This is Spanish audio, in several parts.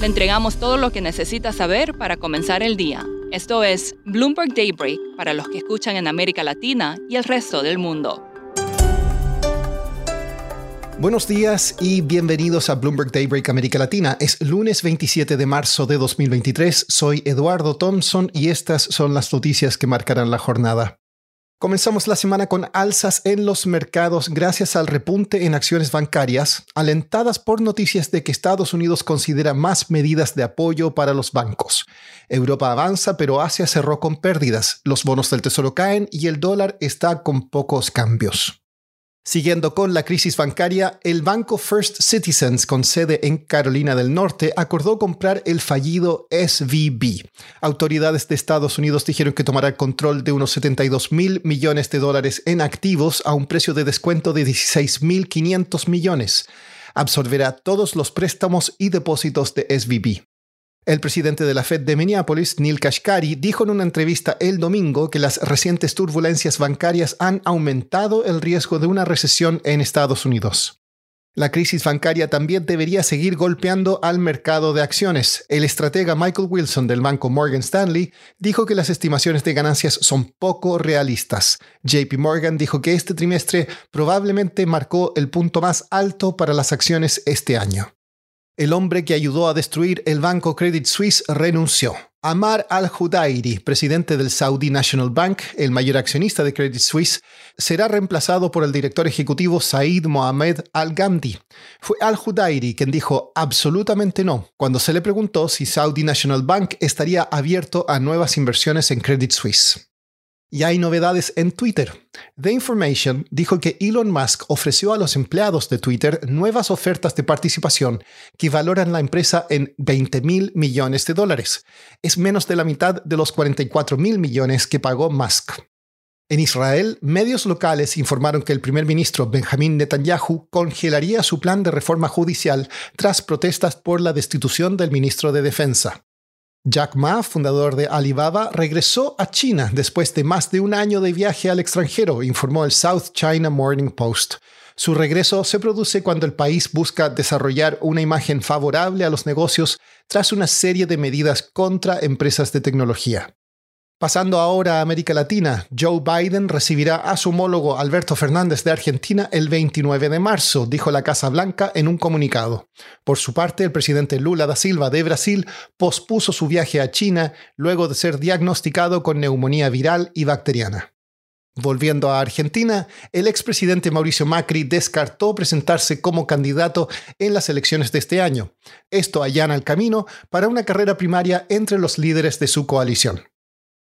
Le entregamos todo lo que necesita saber para comenzar el día. Esto es Bloomberg Daybreak para los que escuchan en América Latina y el resto del mundo. Buenos días y bienvenidos a Bloomberg Daybreak América Latina. Es lunes 27 de marzo de 2023. Soy Eduardo Thompson y estas son las noticias que marcarán la jornada. Comenzamos la semana con alzas en los mercados gracias al repunte en acciones bancarias, alentadas por noticias de que Estados Unidos considera más medidas de apoyo para los bancos. Europa avanza, pero Asia cerró con pérdidas. Los bonos del Tesoro caen y el dólar está con pocos cambios. Siguiendo con la crisis bancaria, el banco First Citizens, con sede en Carolina del Norte, acordó comprar el fallido SVB. Autoridades de Estados Unidos dijeron que tomará el control de unos 72 mil millones de dólares en activos a un precio de descuento de 16 mil 500 millones. Absorberá todos los préstamos y depósitos de SVB. El presidente de la Fed de Minneapolis, Neil Kashkari, dijo en una entrevista el domingo que las recientes turbulencias bancarias han aumentado el riesgo de una recesión en Estados Unidos. La crisis bancaria también debería seguir golpeando al mercado de acciones. El estratega Michael Wilson del banco Morgan Stanley dijo que las estimaciones de ganancias son poco realistas. JP Morgan dijo que este trimestre probablemente marcó el punto más alto para las acciones este año el hombre que ayudó a destruir el banco Credit Suisse renunció. Amar al-Judairi, presidente del Saudi National Bank, el mayor accionista de Credit Suisse, será reemplazado por el director ejecutivo Said Mohamed Al-Ghamdi. Fue al-Judairi quien dijo absolutamente no cuando se le preguntó si Saudi National Bank estaría abierto a nuevas inversiones en Credit Suisse. Y hay novedades en Twitter. The Information dijo que Elon Musk ofreció a los empleados de Twitter nuevas ofertas de participación que valoran la empresa en 20 mil millones de dólares. Es menos de la mitad de los 44 mil millones que pagó Musk. En Israel, medios locales informaron que el primer ministro Benjamin Netanyahu congelaría su plan de reforma judicial tras protestas por la destitución del ministro de Defensa. Jack Ma, fundador de Alibaba, regresó a China después de más de un año de viaje al extranjero, informó el South China Morning Post. Su regreso se produce cuando el país busca desarrollar una imagen favorable a los negocios tras una serie de medidas contra empresas de tecnología. Pasando ahora a América Latina, Joe Biden recibirá a su homólogo Alberto Fernández de Argentina el 29 de marzo, dijo la Casa Blanca en un comunicado. Por su parte, el presidente Lula da Silva de Brasil pospuso su viaje a China luego de ser diagnosticado con neumonía viral y bacteriana. Volviendo a Argentina, el expresidente Mauricio Macri descartó presentarse como candidato en las elecciones de este año. Esto allana el camino para una carrera primaria entre los líderes de su coalición.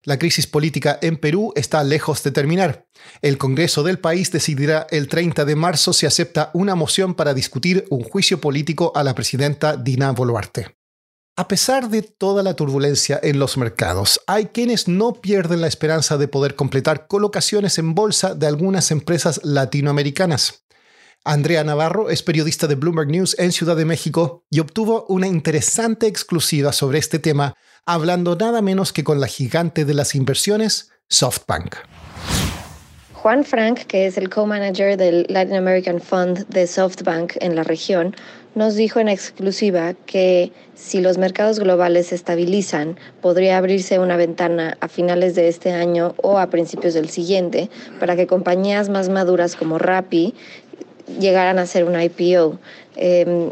La crisis política en Perú está lejos de terminar. El Congreso del país decidirá el 30 de marzo si acepta una moción para discutir un juicio político a la presidenta Dina Boluarte. A pesar de toda la turbulencia en los mercados, hay quienes no pierden la esperanza de poder completar colocaciones en bolsa de algunas empresas latinoamericanas. Andrea Navarro es periodista de Bloomberg News en Ciudad de México y obtuvo una interesante exclusiva sobre este tema hablando nada menos que con la gigante de las inversiones, SoftBank. Juan Frank, que es el co-manager del Latin American Fund de SoftBank en la región, nos dijo en exclusiva que si los mercados globales se estabilizan, podría abrirse una ventana a finales de este año o a principios del siguiente para que compañías más maduras como Rappi llegaran a hacer un IPO. Em,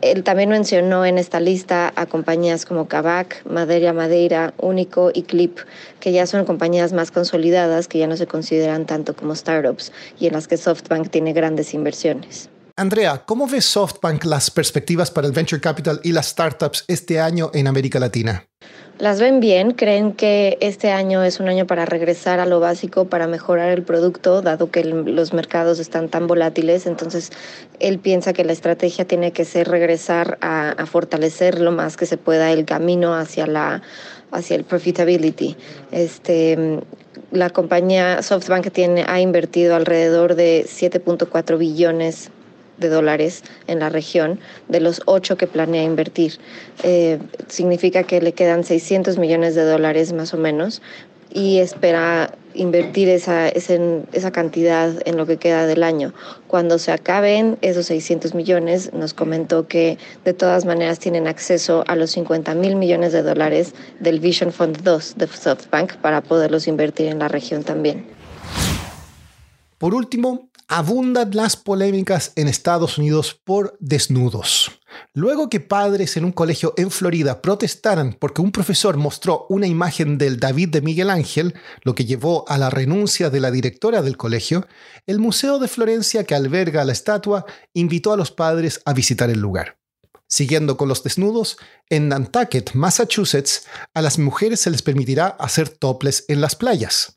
él también mencionó en esta lista a compañías como Kavak, Madeira Madeira, Único y Clip, que ya son compañías más consolidadas, que ya no se consideran tanto como startups y en las que SoftBank tiene grandes inversiones. Andrea, ¿cómo ve SoftBank las perspectivas para el venture capital y las startups este año en América Latina? Las ven bien, creen que este año es un año para regresar a lo básico, para mejorar el producto, dado que los mercados están tan volátiles. Entonces, él piensa que la estrategia tiene que ser regresar a, fortalecer lo más que se pueda el camino hacia la hacia el profitability. Este, la compañía SoftBank tiene, ha invertido alrededor de 7.4 billones de dólares en la región de los ocho que planea invertir. Eh, significa que le quedan 600 millones de dólares más o menos y espera invertir esa, esa, cantidad en lo que queda del año. Cuando se acaben esos 600 millones, nos comentó que de todas maneras tienen acceso a los 50 mil millones de dólares del Vision Fund 2 de SoftBank para poderlos invertir en la región también. Por último, abundan las polémicas en Estados Unidos por desnudos. Luego que padres en un colegio en Florida protestaran porque un profesor mostró una imagen del David de Miguel Ángel, lo que llevó a la renuncia de la directora del colegio, el Museo de Florencia que alberga la estatua invitó a los padres a visitar el lugar. Siguiendo con los desnudos, en Nantucket, Massachusetts, a las mujeres se les permitirá hacer toples en las playas.